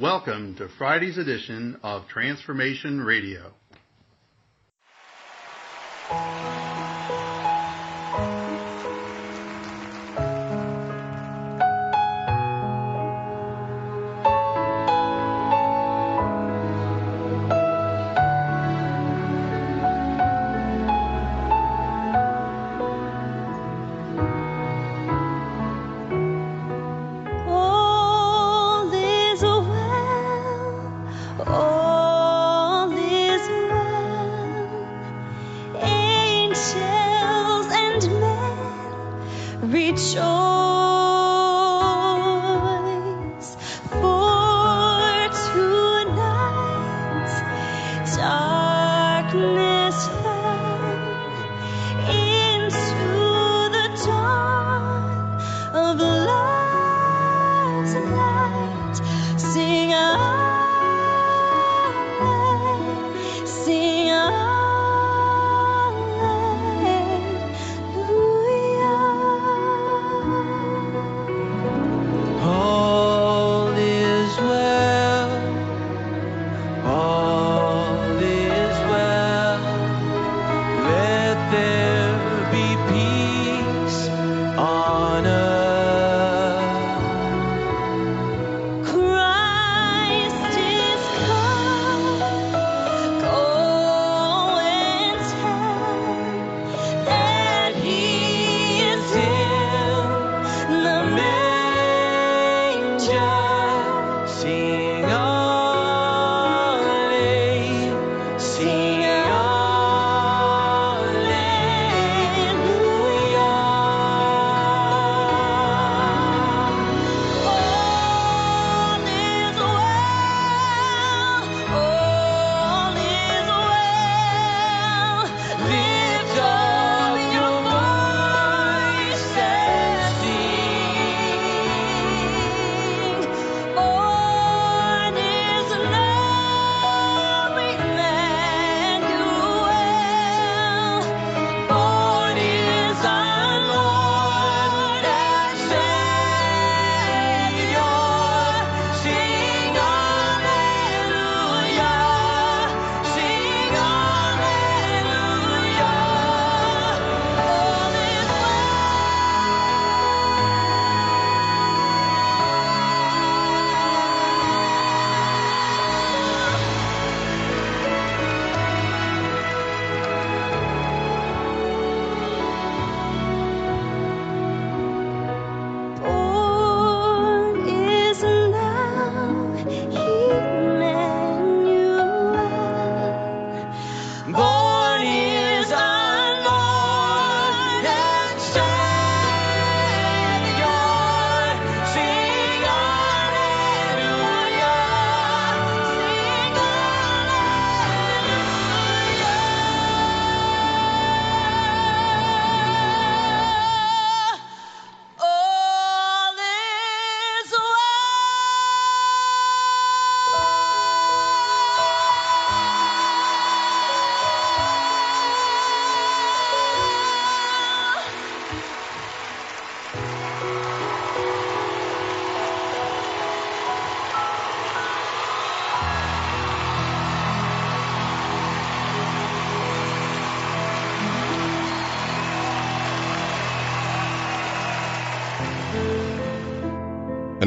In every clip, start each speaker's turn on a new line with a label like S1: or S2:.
S1: Welcome to Friday's edition of Transformation Radio.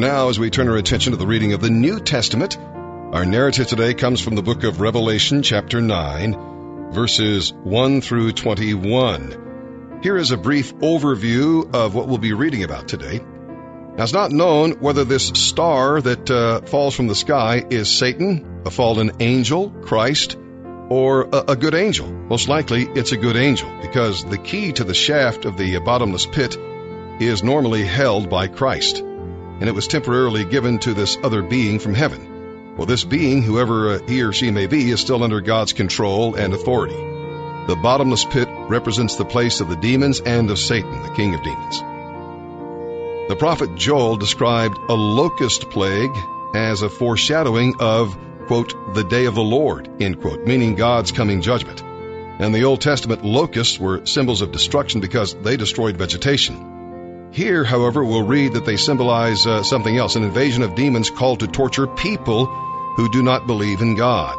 S2: And now,
S3: as we turn our attention to the reading of the New Testament, our narrative today comes from the book of Revelation, chapter 9, verses 1 through 21. Here is a brief overview of what we'll be reading about today. Now, it's not known whether this star that uh, falls from the sky is Satan, a fallen angel, Christ, or a, a good angel. Most likely, it's a good angel because the key to the shaft of the bottomless pit is normally held by Christ and it was temporarily given to this other being from heaven. Well, this being, whoever uh, he or she may be, is still under God's control and authority. The bottomless pit represents the place of the demons and of Satan, the king of demons. The prophet Joel described a locust plague as a foreshadowing of, quote, the day of the Lord, end quote, meaning God's coming judgment. And the Old Testament locusts were symbols of destruction because they destroyed vegetation. Here, however, we'll read that they symbolize uh, something else an invasion of demons called to torture people who do not believe in God.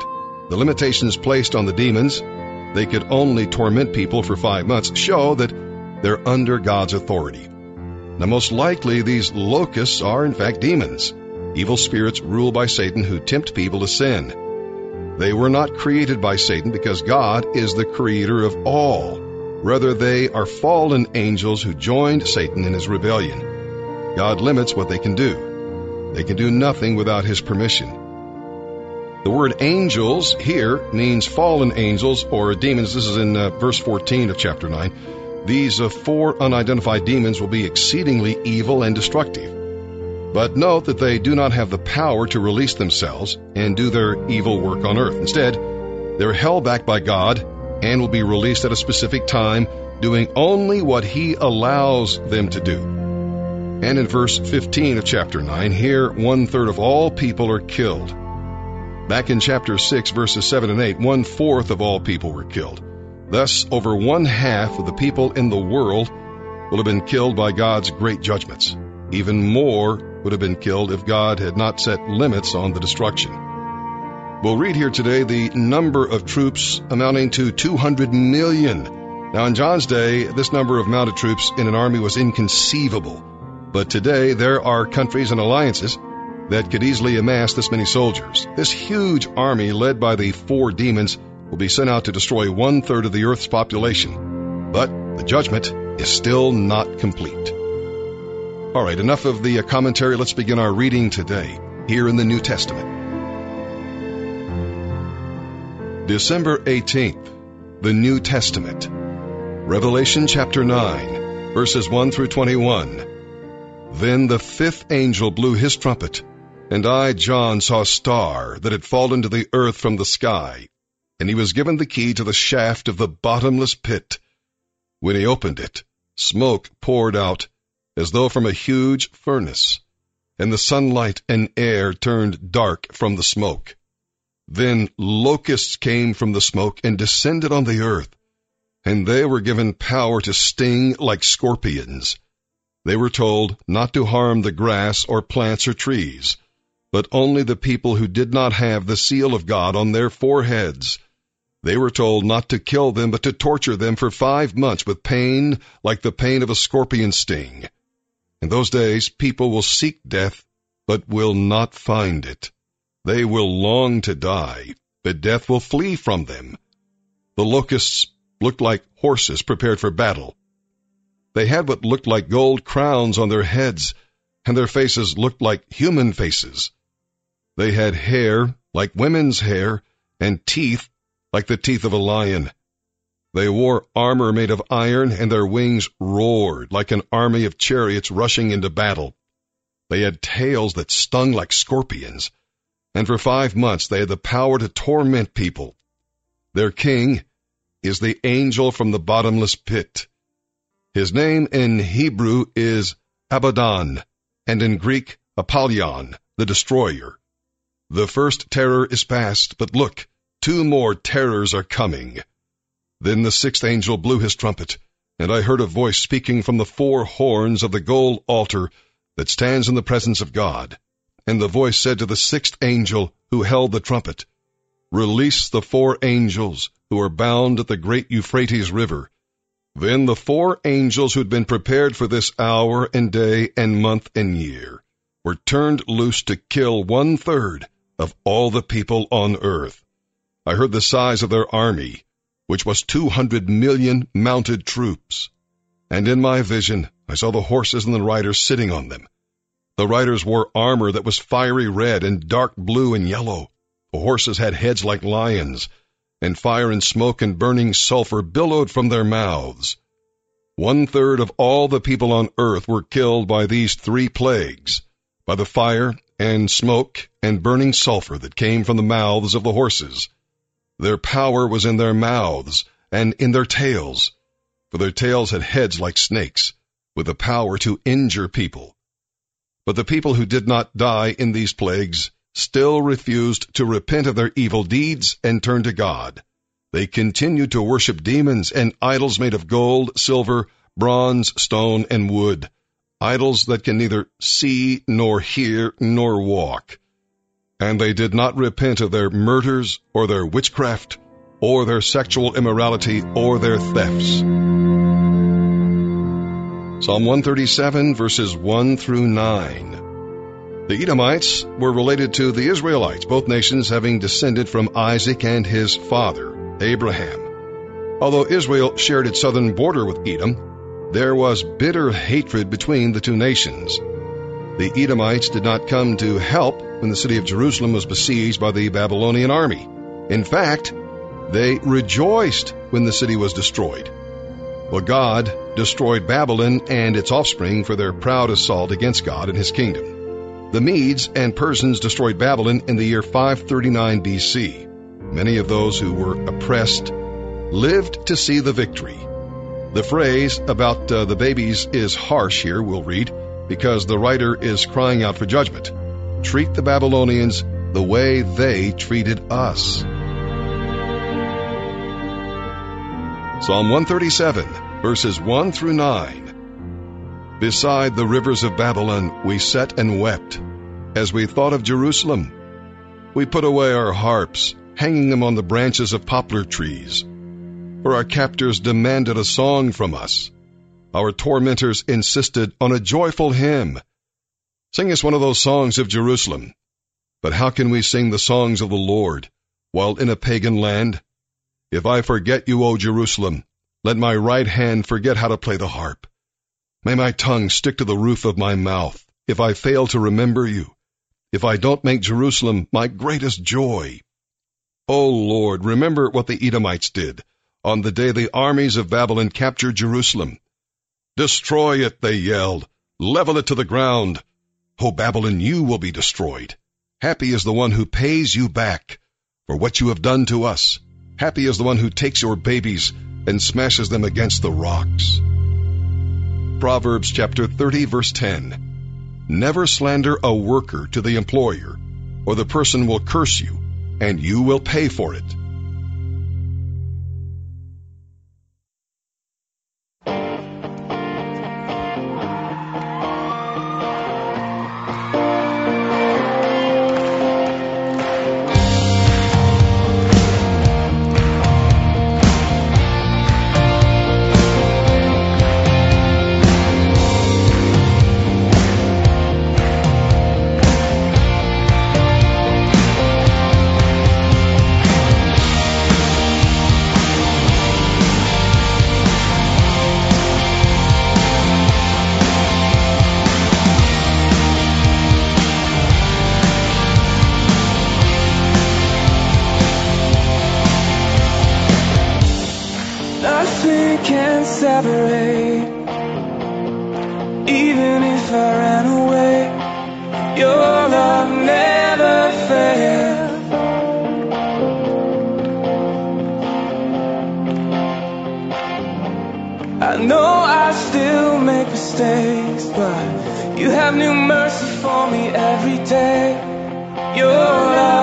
S3: The limitations placed on the demons, they could only torment people for five months, show that they're under God's authority. Now, most likely, these locusts are in fact demons, evil spirits ruled by Satan who tempt people to sin. They were not created by Satan because God is the creator of all. Rather, they are fallen angels who joined Satan in his rebellion. God limits what they can do. They can do nothing without his permission. The word angels here means fallen angels or demons. This is in uh, verse 14 of chapter 9. These uh, four unidentified demons will be exceedingly evil and destructive. But note that they do not have the power to release themselves and do their evil work on earth. Instead, they're held back by God and will be released at a specific time, doing only what He allows them to do. And in verse 15 of chapter 9, here one third of all people are killed. Back in chapter 6, verses 7 and 8, one fourth of all people were killed. Thus, over one half of the people in the world will have been killed by God's great judgments. Even more would have been killed if God had not set limits on the destruction. We'll read here today the number of troops amounting to 200 million. Now, in John's day, this number of mounted troops in an army was inconceivable. But today, there are countries and alliances that could easily amass this many soldiers. This huge army, led by the four demons, will be sent out to destroy one third of the earth's population. But the judgment is still not complete. All right, enough of the commentary. Let's begin our reading today, here in the New Testament. December 18th, the New Testament. Revelation chapter 9, verses 1 through 21. Then the fifth angel blew his trumpet, and I, John, saw a star that had fallen to the earth from the sky, and he was given the key to the shaft of the bottomless pit. When he opened it, smoke poured out as though from a huge furnace, and the sunlight and air turned dark from the smoke. Then locusts came from the smoke and descended on the earth, and they were given power to sting like scorpions. They were told not to harm the grass or plants or trees, but only the people who did not have the seal of God on their foreheads. They were told not to kill them, but to torture them for five months with pain like the pain of a scorpion sting. In those days, people will seek death, but will not find it. They will long to die, but death will flee from them. The locusts looked like horses prepared for battle. They had what looked like gold crowns on their heads, and their faces looked like human faces. They had hair like women's hair, and teeth like the teeth of a lion. They wore armor made of iron, and their wings roared like an army of chariots rushing into battle. They had tails that stung like scorpions and for five months they had the power to torment people. Their king is the angel from the bottomless pit. His name in Hebrew is Abaddon, and in Greek, Apollyon, the destroyer. The first terror is past, but look, two more terrors are coming. Then the sixth angel blew his trumpet, and I heard a voice speaking from the four horns of the gold altar that stands in the presence of God. And the voice said to the sixth angel who held the trumpet, Release the four angels who are bound at the great Euphrates River. Then the four angels who'd been prepared for this hour and day and month and year were turned loose to kill one third of all the people on earth. I heard the size of their army, which was two hundred million mounted troops. And in my vision I saw the horses and the riders sitting on them the riders wore armor that was fiery red and dark blue and yellow. The horses had heads like lions, and fire and smoke and burning sulfur billowed from their mouths. One third of all the people on earth were killed by these three plagues, by the fire and smoke and burning sulfur that came from the mouths of the horses. Their power was in their mouths and in their tails, for their tails had heads like snakes, with the power to injure people. But the people who did not die in these plagues still refused to repent of their evil deeds and turn to God. They continued to worship demons and idols made of gold, silver, bronze, stone, and wood, idols that can neither see nor hear nor walk. And they did not repent of their murders or their witchcraft or their sexual immorality or their thefts. Psalm 137 verses 1 through 9. The Edomites were related to the Israelites, both nations having descended from Isaac and his father, Abraham. Although Israel shared its southern border with Edom, there was bitter hatred between the two nations. The Edomites did not come to help when the city of Jerusalem was besieged by the Babylonian army. In fact, they rejoiced when the city was destroyed. Well, God destroyed Babylon and its offspring for their proud assault against God and his kingdom. The Medes and Persians destroyed Babylon in the year 539 BC. Many of those who were oppressed lived to see the victory. The phrase about uh, the babies is harsh here, we'll read, because the writer is crying out for judgment. Treat the Babylonians the way they treated us. Psalm 137, verses 1 through 9. Beside the rivers of Babylon we sat and wept, as we thought of Jerusalem. We put away our harps, hanging them on the branches of poplar trees. For our captors demanded a song from us. Our tormentors insisted on a joyful hymn. Sing us one of those songs of Jerusalem. But how can we sing the songs of the Lord while in a pagan land? If I forget you, O Jerusalem, let my right hand forget how to play the harp. May my tongue stick to the roof of my mouth if I fail to remember you, if I don't make Jerusalem my greatest joy. O Lord, remember what the Edomites did on the day the armies of Babylon captured Jerusalem. Destroy it, they yelled. Level it to the ground. O Babylon, you will be destroyed. Happy is the one who pays you back for what you have done to us. Happy is the one who takes your babies and smashes them against the rocks. Proverbs chapter 30 verse 10. Never slander a worker to the employer, or the person will curse you, and you will pay for it.
S4: Nothing can separate. Even if I ran away, your love never failed. I know I still make mistakes, but you have new mercy for me every day. Your love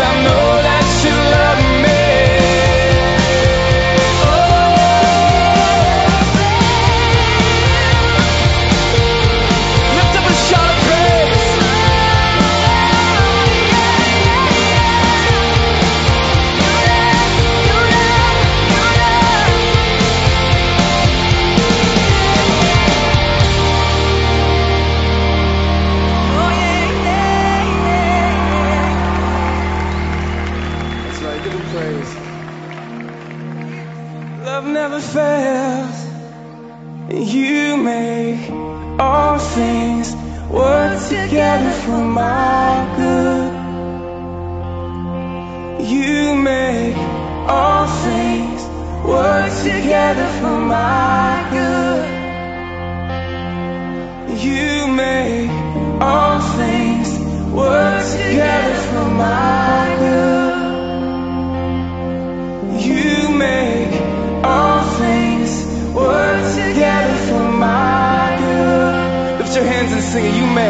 S4: I know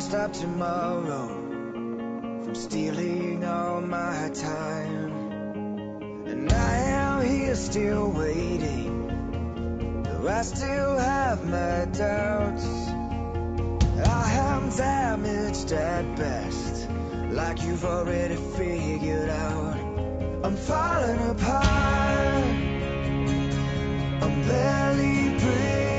S5: can't stop tomorrow from stealing all my time. And I am here still waiting, though I still have my doubts. I am damaged at best, like you've already figured out. I'm falling apart, I'm barely breathing.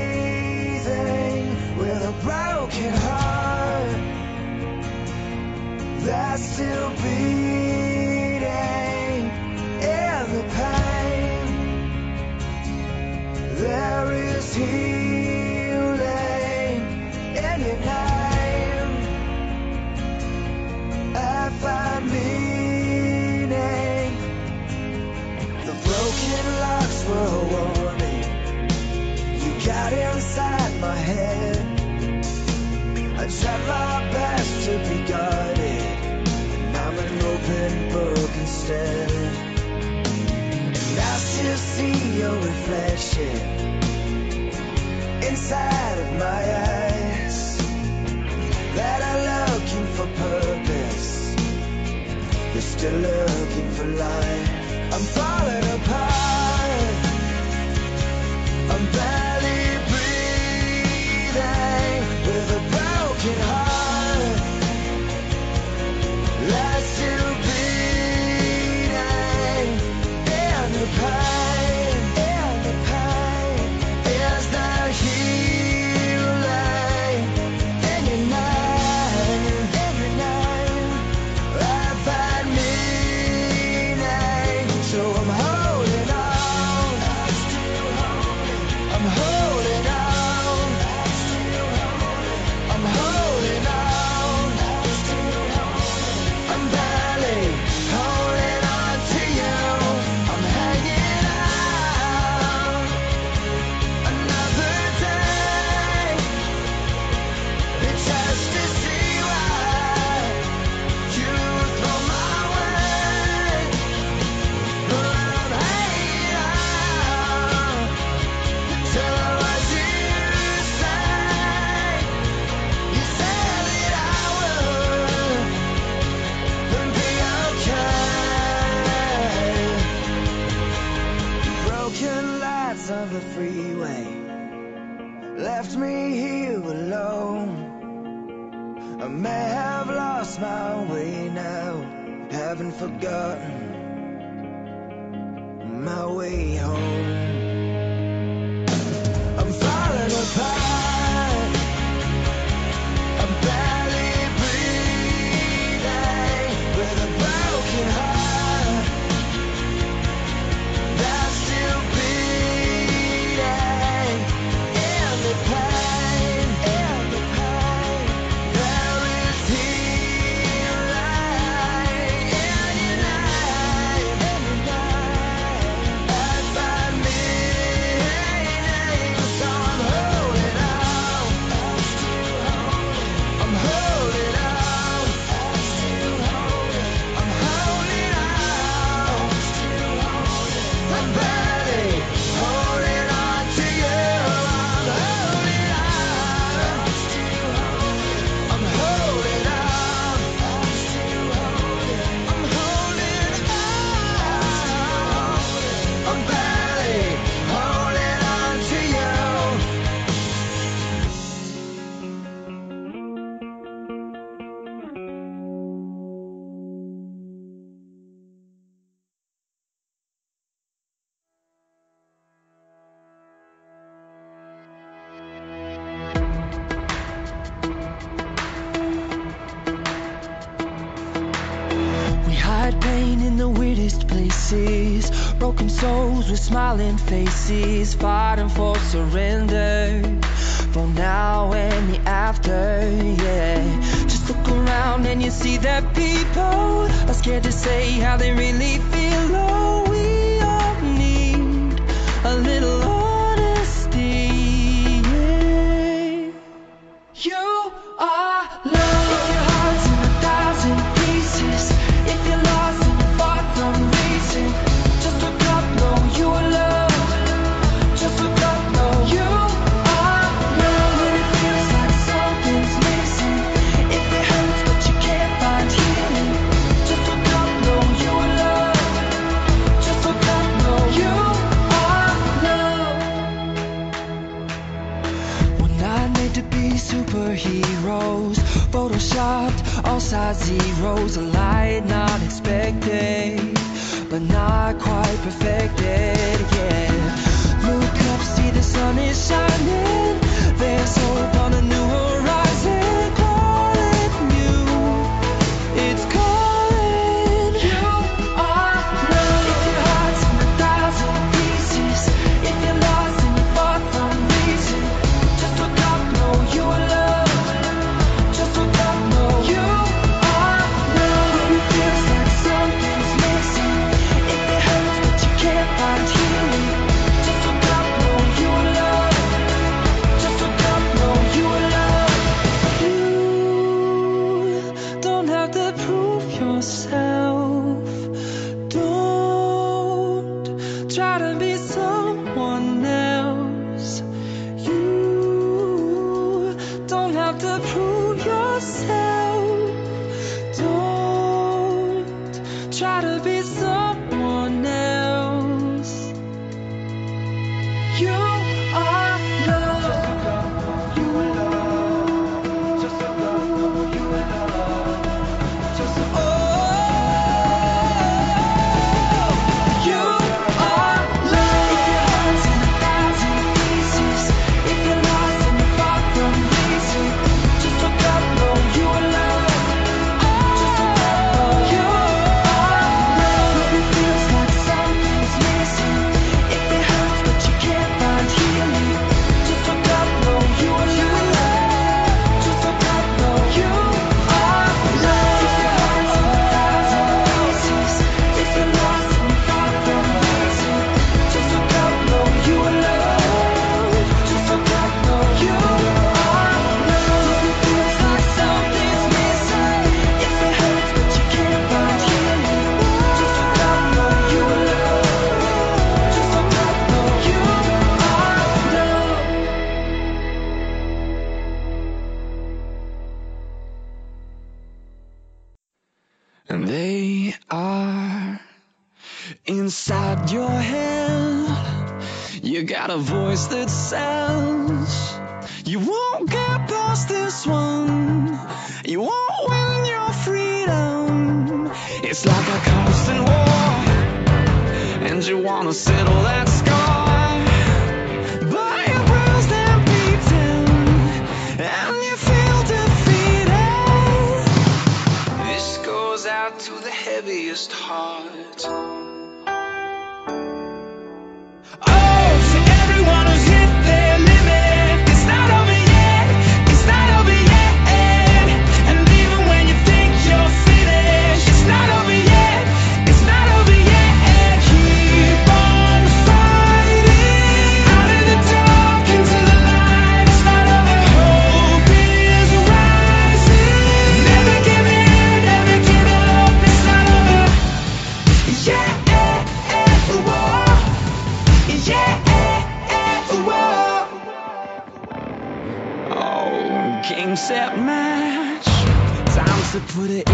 S5: With
S1: smiling faces fighting for surrender. For now and the after, yeah. Just look around and you see that people Are scared to say how they really feel. zeros alight, not expecting, but not quite perfected yet. Look up, see the sun is shining. There's hope on a new inside your head. You got a voice that says you won't get past this one. You won't win your freedom. It's like a constant war, and you wanna settle that score. put it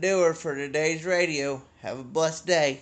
S6: do her for today's radio. Have a blessed day.